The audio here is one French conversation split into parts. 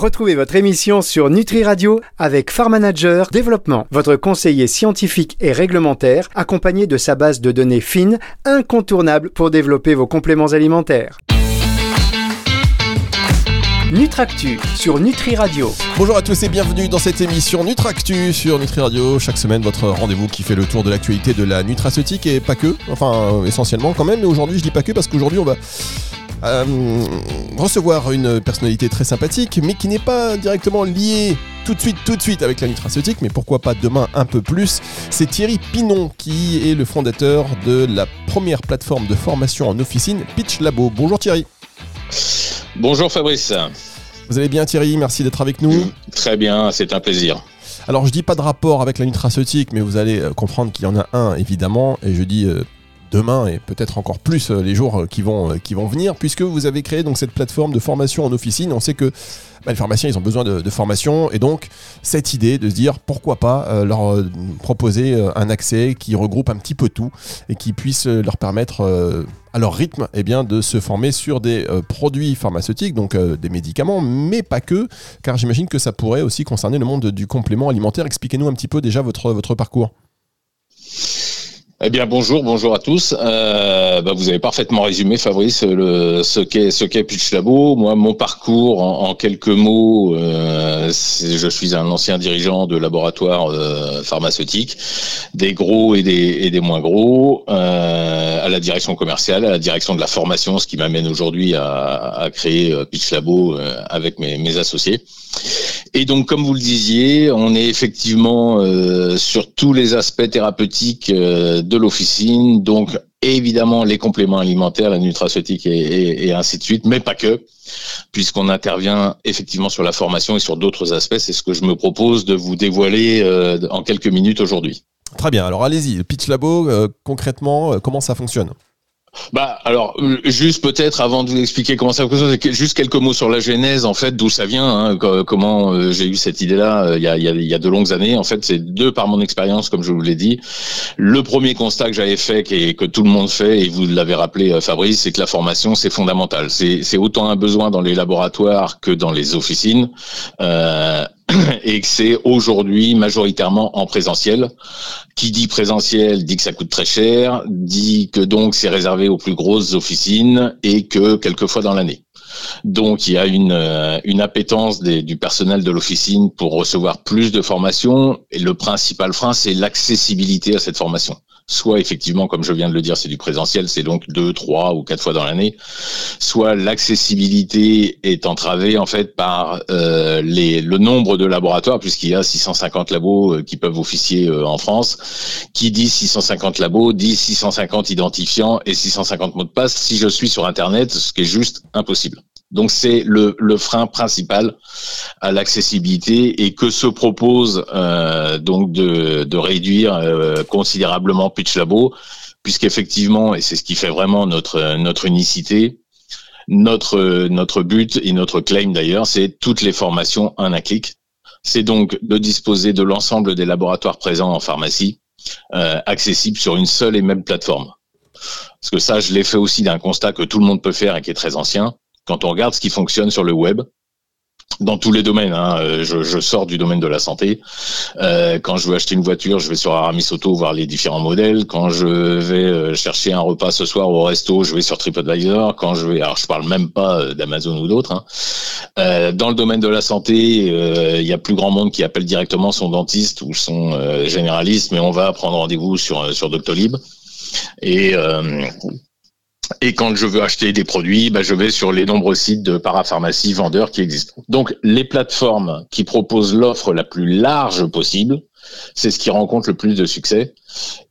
Retrouvez votre émission sur Nutri Radio avec Farm Manager Développement, votre conseiller scientifique et réglementaire, accompagné de sa base de données fines, incontournable pour développer vos compléments alimentaires. Nutractu sur Nutri Radio. Bonjour à tous et bienvenue dans cette émission Nutractu sur Nutri Radio. Chaque semaine, votre rendez-vous qui fait le tour de l'actualité de la nutraceutique et pas que, enfin euh, essentiellement quand même. Mais aujourd'hui, je dis pas que parce qu'aujourd'hui, on va euh, recevoir une personnalité très sympathique, mais qui n'est pas directement liée tout de suite, tout de suite avec la nutraceutique, mais pourquoi pas demain un peu plus. C'est Thierry Pinon qui est le fondateur de la première plateforme de formation en officine Pitch Labo. Bonjour Thierry. Bonjour Fabrice. Vous allez bien Thierry, merci d'être avec nous. Très bien, c'est un plaisir. Alors je dis pas de rapport avec la nutraceutique, mais vous allez euh, comprendre qu'il y en a un évidemment, et je dis euh, demain et peut-être encore plus euh, les jours qui vont, qui vont venir, puisque vous avez créé donc cette plateforme de formation en officine. On sait que bah, les pharmaciens, ils ont besoin de, formation. Et donc, cette idée de se dire pourquoi pas euh, leur euh, proposer euh, un accès qui regroupe un petit peu tout et qui puisse leur permettre à leur rythme eh bien, de se former sur des produits pharmaceutiques, donc des médicaments, mais pas que, car j'imagine que ça pourrait aussi concerner le monde du complément alimentaire. Expliquez-nous un petit peu déjà votre, votre parcours. Eh bien bonjour, bonjour à tous. Euh, bah, vous avez parfaitement résumé, Fabrice, le, ce qu'est ce qu'est Pitch Labo. Moi, mon parcours en, quelques mots, euh, je suis un ancien dirigeant de laboratoire euh, pharmaceutique, des gros et des, et des moins gros, euh, à la direction commerciale, à la direction de la formation, ce qui m'amène aujourd'hui à, à, créer euh, Pitch Labo euh, avec mes, mes associés. Et donc, comme vous le disiez, on est effectivement euh, sur tous les aspects thérapeutiques euh, de l'officine, donc évidemment les compléments alimentaires, la nutraceutique et, et, ainsi de suite, mais pas que, puisqu'on intervient effectivement sur la formation et sur d'autres aspects. C'est ce que je me propose de vous dévoiler euh, en quelques minutes aujourd'hui. Très bien, alors allez-y, Pitch Labo, concrètement, comment ça fonctionne? Bah alors euh, juste peut-être avant de vous expliquer comment ça fonctionne, juste quelques mots sur la genèse en fait d'où ça vient, hein, comment euh, j'ai eu cette idée-là euh, il, y a, il, y a, de longues années. En fait, c'est deux par mon expérience comme je vous l'ai dit. Le premier constat que j'avais fait et que tout le monde fait et vous l'avez rappelé Fabrice, c'est que la formation c'est fondamental. C'est autant un besoin dans les laboratoires que dans les officines. Euh, et que c'est aujourd'hui majoritairement en présentiel. Qui dit présentiel dit que ça coûte très cher, dit que donc c'est réservé aux plus grosses officines et que quelquefois dans l'année. Donc il y a une, euh, une appétence du personnel de l'officine pour recevoir plus de formation et le principal frein c'est l'accessibilité à cette formation soit effectivement, comme je viens de le dire, c'est du présentiel, c'est donc deux, trois ou quatre fois dans l'année, soit l'accessibilité est entravée en fait par euh, les, le nombre de laboratoires, puisqu'il y a 650 labos euh, qui peuvent officier euh, en France. Qui dit 650 labos dit 650 identifiants et 650 mots de passe si je suis sur Internet, ce qui est juste impossible. Donc c'est le, le, frein principal à l'accessibilité et que se propose euh, donc de, réduire euh, considérablement Pitch Labo, puisqu'effectivement, et c'est ce qui fait vraiment notre notre unicité, notre notre but et notre claim d'ailleurs, c'est toutes les formations en un clic. C'est donc de disposer de l'ensemble des laboratoires présents en pharmacie, euh, accessibles sur une seule et même plateforme. Parce que ça, je l'ai fait aussi d'un constat que tout le monde peut faire et qui est très ancien quand on regarde ce qui fonctionne sur le web, dans tous les domaines. Hein, euh, je, je, sors du domaine de la santé. Euh, quand je veux acheter une voiture, je vais sur Aramis Auto voir les différents modèles. Quand je vais euh, chercher un repas ce soir au resto, je vais sur TripAdvisor. Quand je vais, alors je parle même pas euh, d'Amazon ou d'autres. Hein. Euh, dans le domaine de la santé, il y a plus grand monde qui appelle directement son dentiste ou son généraliste, mais on va prendre rendez-vous sur sur Doctolib. Et et quand je veux acheter des produits, bah, je vais sur les nombreux sites de parapharmacie vendeurs qui existent. Donc, les plateformes qui proposent l'offre la plus large possible, c'est ce qui rencontre le plus de succès.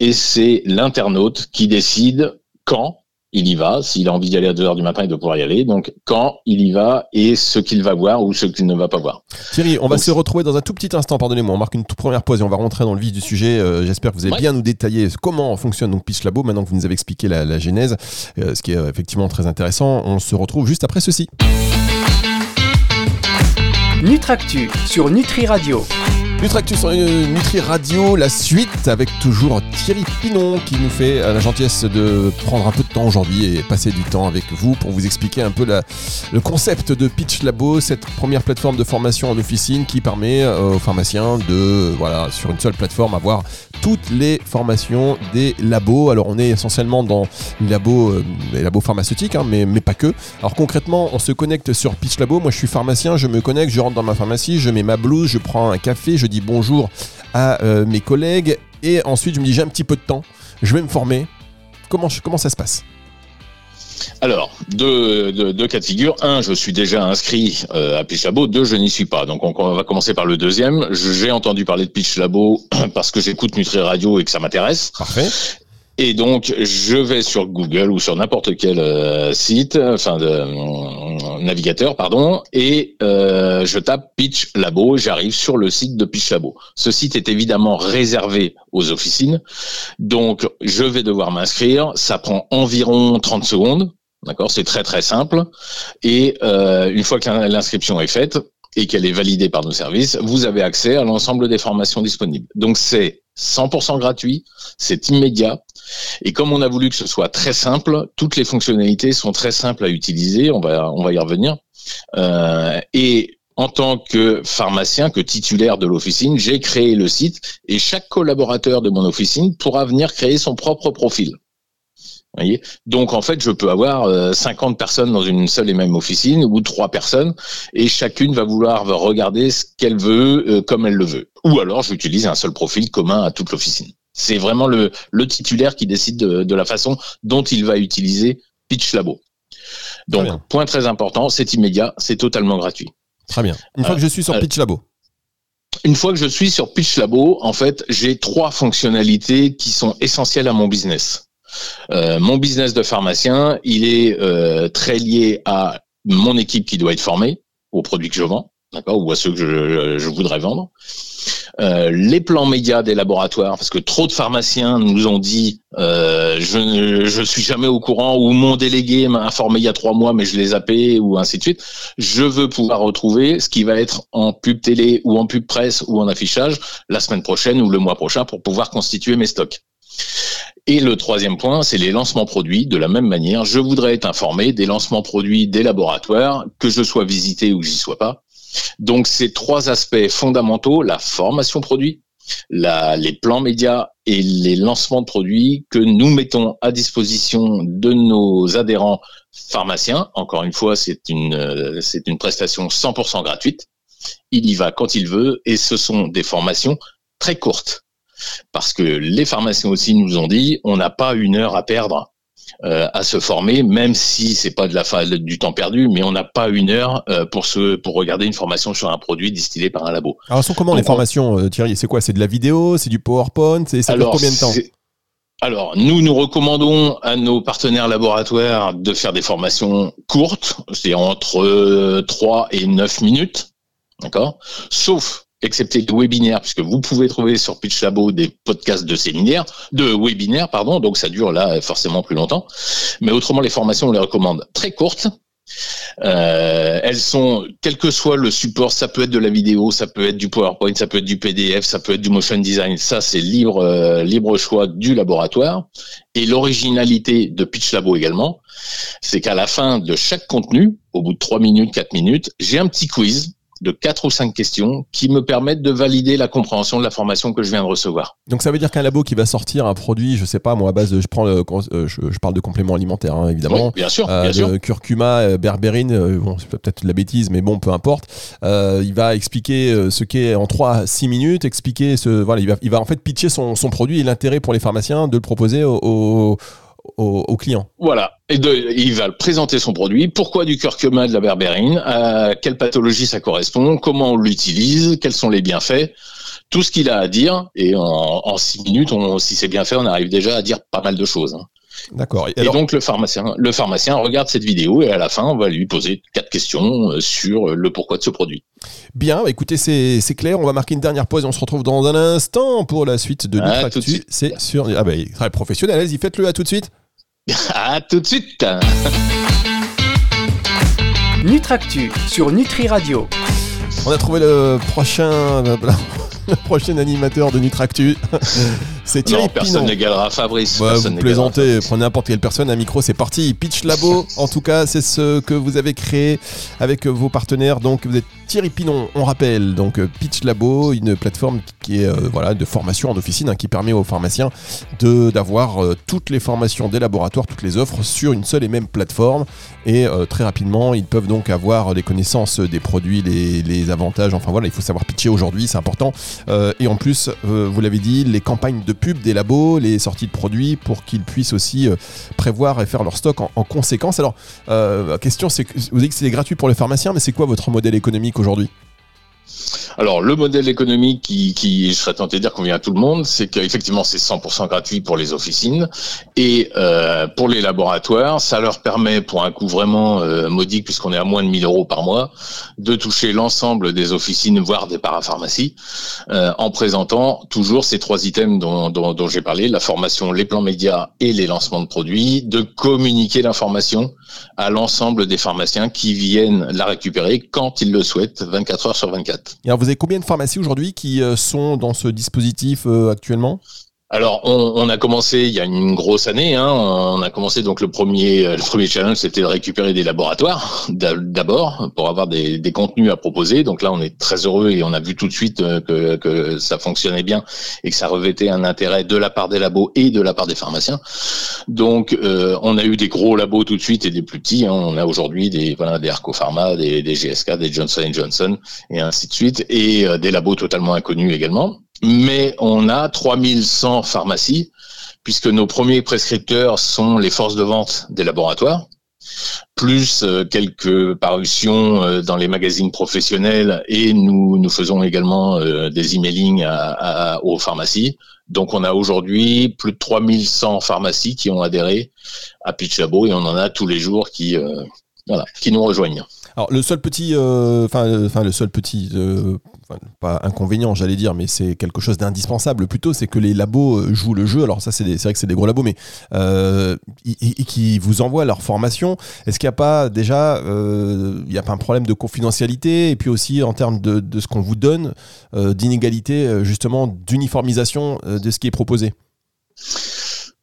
Et c'est l'internaute qui décide quand il y va. S'il a envie d'y aller à 2 heures du matin, il doit pouvoir y aller. Donc, quand il y va et ce qu'il va voir ou ce qu'il ne va pas voir. Thierry, on va se retrouver dans un tout petit instant. Pardonnez-moi, on marque une toute première pause et on va rentrer dans le vif du sujet. Euh, j'espère que vous avez bien nous détailler comment fonctionne donc Pitch Labo maintenant que vous nous avez expliqué la, genèse, euh, ce qui est euh, effectivement très intéressant. On se retrouve juste après ceci. Nutractu sur Nutri Radio. Nutractus sur Nutri Radio, la suite avec toujours Thierry Pinon qui nous fait la gentillesse de prendre un peu de temps aujourd'hui et passer du temps avec vous pour vous expliquer un peu le concept de Pitch Labo, cette première plateforme de formation en officine qui permet euh, aux pharmaciens de, voilà, sur une seule plateforme, avoir toutes les formations des labos. Alors on est essentiellement dans les labos, euh, labos pharmaceutiques, hein, mais, mais pas que. Alors concrètement, on se connecte sur Pitch Labo. Moi je suis pharmacien, je me connecte, je rentre dans ma pharmacie, je mets ma blouse, je prends un café, je dis bonjour à euh, mes collègues et ensuite je me dis j'ai un petit peu de temps, je vais me former. Comment, comment ça se passe? Alors, deux, cas de figure. Un, je suis déjà inscrit euh, à Pitch Labo. Deux, je n'y suis pas. Donc, on, va commencer par le deuxième. J'ai entendu parler de Pitch Labo parce que j'écoute Nutri Radio et que ça m'intéresse. Parfait. Et donc, je vais sur Google ou sur n'importe quel euh, site, enfin de euh, navigateur, pardon, et euh, je tape Pitch Labo. J'arrive sur le site de Pitch Labo. Ce site est évidemment réservé aux officines, donc je vais devoir m'inscrire. Ça prend environ 30 secondes. D'accord, c'est très très simple. Et une fois que l'inscription est faite, et qu'elle est validée par nos services, vous avez accès à l'ensemble des formations disponibles. Donc c'est 100% gratuit, c'est immédiat. Et comme on a voulu que ce soit très simple, toutes les fonctionnalités sont très simples à utiliser. On va, on va y revenir. Euh, et en tant que pharmacien, que titulaire de l'officine, j'ai créé le site et chaque collaborateur de mon officine pourra venir créer son propre profil. Donc en fait, je peux avoir 50 euh, personnes dans une seule et même officine ou trois personnes et chacune va vouloir regarder ce qu'elle veut euh, comme elle le veut. Ou alors j'utilise un seul profil commun à toute l'officine. C'est vraiment le, le, titulaire qui décide de, de, la façon dont il va utiliser Pitch Labo. Donc point très important, c'est immédiat, c'est totalement gratuit. Très bien. Une fois que je suis sur euh, Pitch Labo. Une fois que je suis sur Pitch Labo, en fait, j'ai trois fonctionnalités qui sont essentielles à mon business. Euh, mon business de pharmacien, il est euh, très lié à mon équipe qui doit être formée aux produits que je vends, d'accord, ou à ceux que je, voudrais vendre. Euh, les plans médias des laboratoires, parce que trop de pharmaciens nous ont dit je je suis jamais au courant ou mon délégué m'a informé il y a trois mois mais je l'ai zappé ou ainsi de suite. Je veux pouvoir retrouver ce qui va être en pub télé ou en pub presse ou en affichage la semaine prochaine ou le mois prochain pour pouvoir constituer mes stocks. Et le troisième point, c'est les lancements produits. De la même manière, je voudrais être informé des lancements produits des laboratoires, que je sois visité ou que j'y sois pas. Donc, ces trois aspects fondamentaux, la formation produit, les plans médias et les lancements de produits que nous mettons à disposition de nos adhérents pharmaciens. Encore une fois, c'est une, c'est une prestation 100% gratuite. Il y va quand il veut et ce sont des formations très courtes parce que les pharmaciens aussi nous ont dit, on n'a pas une heure à perdre euh, à se former, même si c'est pas de la du temps perdu, mais on n'a pas une heure euh, pour se pour regarder une formation sur un produit distillé par un labo. Alors sont comment les formations, euh, Thierry C'est quoi? C'est de la vidéo? C'est du PowerPoint? C'est ça dure combien de temps? alors, nous, nous recommandons à nos partenaires laboratoires de faire des formations courtes, c'est entre 3 et 9 minutes, d'accord? Sauf excepté de webinaires, puisque vous pouvez trouver sur Pitch Labo des podcasts de séminaires, de webinaires, pardon, donc ça dure là forcément plus longtemps. Mais autrement, les formations, on les recommande très courtes. Euh, elles sont, quel que soit le support, ça peut être de la vidéo, ça peut être du PowerPoint, ça peut être du PDF, ça peut être du motion design. Ça, c'est libre, euh, libre choix du laboratoire. Et l'originalité de Pitch Labo également, c'est qu'à la fin de chaque contenu, au bout de 3 minutes, 4 minutes, j'ai un petit quiz de quatre ou cinq questions qui me permettent de valider la compréhension de la formation que je viens de recevoir. Donc ça veut dire qu'un labo qui va sortir un produit, je sais pas, moi à base de, je prends, le, euh, je, parle de compléments alimentaires hein, évidemment, bien sûr, euh, de curcuma, euh, berbérine, bon c'est peut-être de la bêtise, mais bon peu importe. il va expliquer ce qu'est en 3-6 minutes, expliquer ce, voilà, il va, il va en fait pitcher son, son produit et l'intérêt pour les pharmaciens de le proposer aux au, client. Voilà. Et il va présenter son produit, pourquoi du curcuma de la berbérine, à quelle pathologie ça correspond, comment on l'utilise, quels sont les bienfaits, tout ce qu'il a à dire. Et en, six minutes, si c'est bien fait, on arrive déjà à dire pas mal de choses. Hein. D'accord. Et, donc le pharmacien, le pharmacien regarde cette vidéo et à la fin, on va lui poser quatre questions euh, sur le pourquoi de ce produit. Bien, écoutez, c'est clair. On va marquer une dernière pause et on se retrouve dans un instant pour la suite de Nutractu. C'est sur. Ah ben, très professionnel. Allez-y, faites-le. À tout de suite. à tout de suite. Nutractu sur Nutri Radio. On a trouvé le prochain. le prochain animateur de Nutractu. C'est Thierry non, personne n'égalera Fabrice. Bah, vous plaisantez, prenez n'importe quelle personne, un micro, c'est parti. Pitch Labo, en tout cas, c'est ce que vous avez créé avec vos partenaires. Donc, vous êtes Thierry Pinon, on rappelle. Donc, Pitch Labo, une plateforme qui est euh, voilà, de formation en officine, hein, qui permet aux pharmaciens d'avoir euh, toutes les formations des laboratoires, toutes les offres sur une seule et même plateforme. Et euh, très rapidement, ils peuvent donc avoir les connaissances des produits, les, les avantages. Enfin voilà, il faut savoir pitcher aujourd'hui, c'est important. et en plus, vous l'avez dit, les campagnes de pub des labos, les sorties de produits pour qu'ils puissent aussi prévoir et faire leur stock en, conséquence. Alors, la question, c'est vous dites que c'est gratuit pour les pharmaciens, mais c'est quoi votre modèle économique aujourd'hui? Alors, le modèle économique qui, je serais tenté de dire convient à tout le monde, c'est qu'effectivement, c'est 100% gratuit pour les officines et euh, pour les laboratoires, ça leur permet, pour un coût vraiment euh, modique, puisqu'on est à moins de 1000 euros par mois, de toucher l'ensemble des officines, voire des parapharmacies, euh, en présentant toujours ces trois items dont, j'ai parlé, la formation, les plans médias et les lancements de produits, de communiquer l'information à l'ensemble des pharmaciens qui viennent la récupérer quand ils le souhaitent, 24 heures sur 24. Et alors, vous avez combien de pharmacies aujourd'hui qui euh, sont dans ce dispositif euh, actuellement? Alors, on, a commencé il y a une grosse année. Hein, on a commencé donc le premier, le premier challenge, c'était de récupérer des laboratoires d'abord pour avoir des, contenus à proposer. Donc là, on est très heureux et on a vu tout de suite euh, que, ça fonctionnait bien et que ça revêtait un intérêt de la part des labos et de la part des pharmaciens. Donc, euh, on a eu des gros labos tout de suite et des plus petits. Hein. On a aujourd'hui des voilà des Arco Pharma, des, GSK, des Johnson Johnson et ainsi de suite, et euh, des labos totalement inconnus également mais on a 3100 pharmacies, puisque nos premiers prescripteurs sont les forces de vente des laboratoires, plus euh, quelques parutions euh, dans les magazines professionnels, et nous, nous faisons également euh, des emailing aux pharmacies. Donc on a aujourd'hui plus de 3100 pharmacies qui ont adhéré à Pitch Labo, et on en a tous les jours qui nous rejoignent. Alors le seul petit, enfin, enfin le seul petit pas inconvénient, j'allais dire, mais c'est quelque chose d'indispensable plutôt, c'est que les labos euh, jouent le jeu. Alors ça, c'est vrai que c'est des gros labos, mais euh, qui vous envoient leur formation. Est-ce qu'il n'y a pas déjà, euh, il n'y a pas un problème de confidentialité et puis aussi en termes de, de ce qu'on vous donne, euh, d'inégalité justement, d'uniformisation de ce qui est proposé?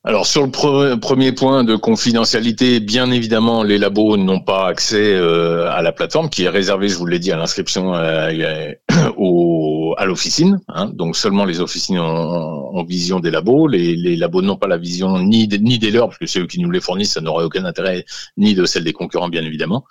Alors sur le premier point de confidentialité, bien évidemment, les labos n'ont pas accès euh, à la plateforme qui est réservée, je vous l'ai dit, à l'inscription euh, à l'officine. Hein. donc seulement les officines ont, vision des labos. Les, les labos n'ont pas la vision ni, ni des leurs, parce que c'est eux qui nous les fournissent, ça n'aurait aucun intérêt, ni de celle des concurrents, bien évidemment.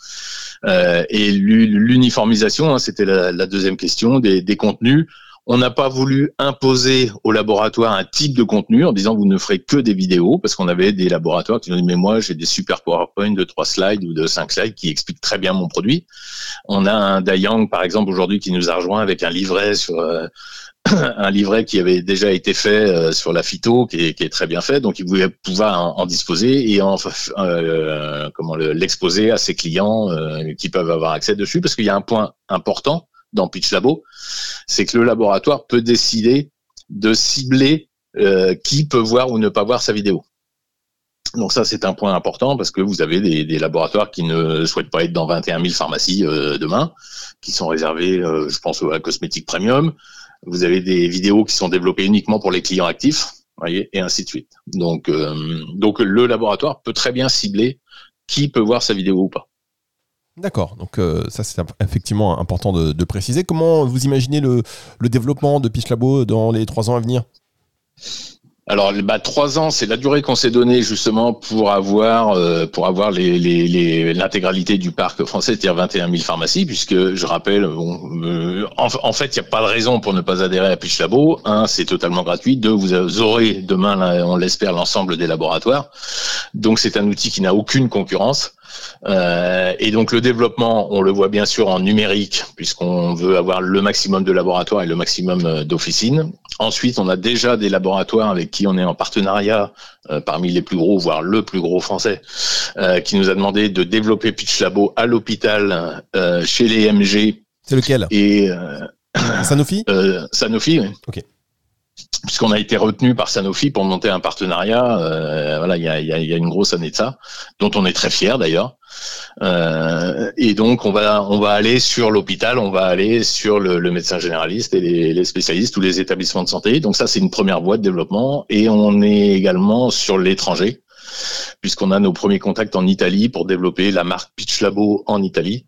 Euh, et l'uniformisation, hein, c'était la, deuxième question, des contenus. On n'a pas voulu imposer au laboratoire un type de contenu en disant vous ne ferez que des vidéos parce qu'on avait des laboratoires qui nous dit mais moi j'ai des super PowerPoint de trois slides ou de cinq slides qui expliquent très bien mon produit. On a un Dayang par exemple aujourd'hui qui nous a rejoint avec un livret sur euh, un livret qui avait déjà été fait euh, sur la phyto, qui est, très bien fait, donc il voulait pouvoir en, disposer et en euh, comment l'exposer à ses clients qui peuvent avoir accès dessus, parce qu'il y a un point important dans Pitch Labo, c'est que le laboratoire peut décider de cibler euh, qui peut voir ou ne pas voir sa vidéo. Donc ça, c'est un point important parce que vous avez des, laboratoires qui ne souhaitent pas être dans 21 000 pharmacies euh, demain, qui sont réservés, euh, je pense, à la cosmétique premium. Vous avez des vidéos qui sont développées uniquement pour les clients actifs, voyez, et ainsi de suite. Donc, donc le laboratoire peut très bien cibler qui peut voir sa vidéo ou pas. D'accord, donc euh, ça c'est effectivement important de, préciser. Comment vous imaginez le, développement de Pitch Labo dans les trois ans à venir? Alors, bah, trois ans, c'est la durée qu'on s'est donnée justement pour avoir euh, pour avoir l'intégralité du parc français, c'est-à-dire 21 000 pharmacies, puisque je rappelle, euh, en, fait, il n'y a pas de raison pour ne pas adhérer à Pitch Labo. Un, c'est totalement gratuit. Deux, vous aurez demain, on l'espère, l'ensemble des laboratoires. Donc, c'est un outil qui n'a aucune concurrence. Euh, et donc le développement, on le voit bien sûr en numérique, puisqu'on veut avoir le maximum de laboratoires et le maximum euh, d'officines. Ensuite, on a déjà des laboratoires avec qui on est en partenariat, euh, parmi les plus gros, voire le plus gros français, qui nous a demandé de développer Pitch Labo à l'hôpital, chez les MG. C'est lequel? Et Sanofi? Sanofi, oui. Ok. Puisqu'on a été retenu par Sanofi pour monter un partenariat. Euh, voilà, il y a, une grosse année de ça, dont on est très fier d'ailleurs. Euh, et donc on va on va aller sur l'hôpital, on va aller sur le, médecin généraliste et les, les, spécialistes, tous les établissements de santé. Donc ça c'est une première voie de développement. Et on est également sur l'étranger, puisqu'on a nos premiers contacts en Italie pour développer la marque Pitch Labo en Italie,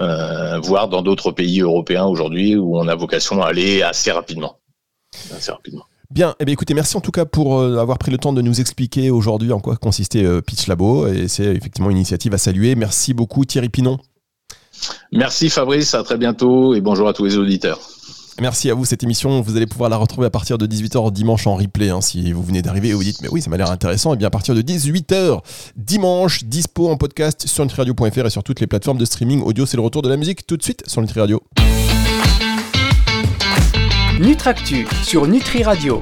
euh, voire dans d'autres pays européens aujourd'hui où on a vocation à aller assez rapidement assez rapidement. Bien, eh bien, écoutez, merci en tout cas pour euh, avoir pris le temps de nous expliquer aujourd'hui en quoi consistait euh, Pitch Labo. Et c'est effectivement une initiative à saluer. Merci beaucoup Thierry Pinon. Merci Fabrice, à très bientôt et bonjour à tous les auditeurs. Merci à vous. Cette émission, vous allez pouvoir la retrouver à partir de 18h dimanche en replay. Hein, si vous venez d'arriver et vous dites, mais oui, ça m'a l'air intéressant, et eh bien à partir de 18h dimanche, dispo en podcast sur nutriradio.fr et sur toutes les plateformes de streaming audio. C'est le retour de la musique tout de suite sur Nutri Radio. Nutractu sur Nutri Radio.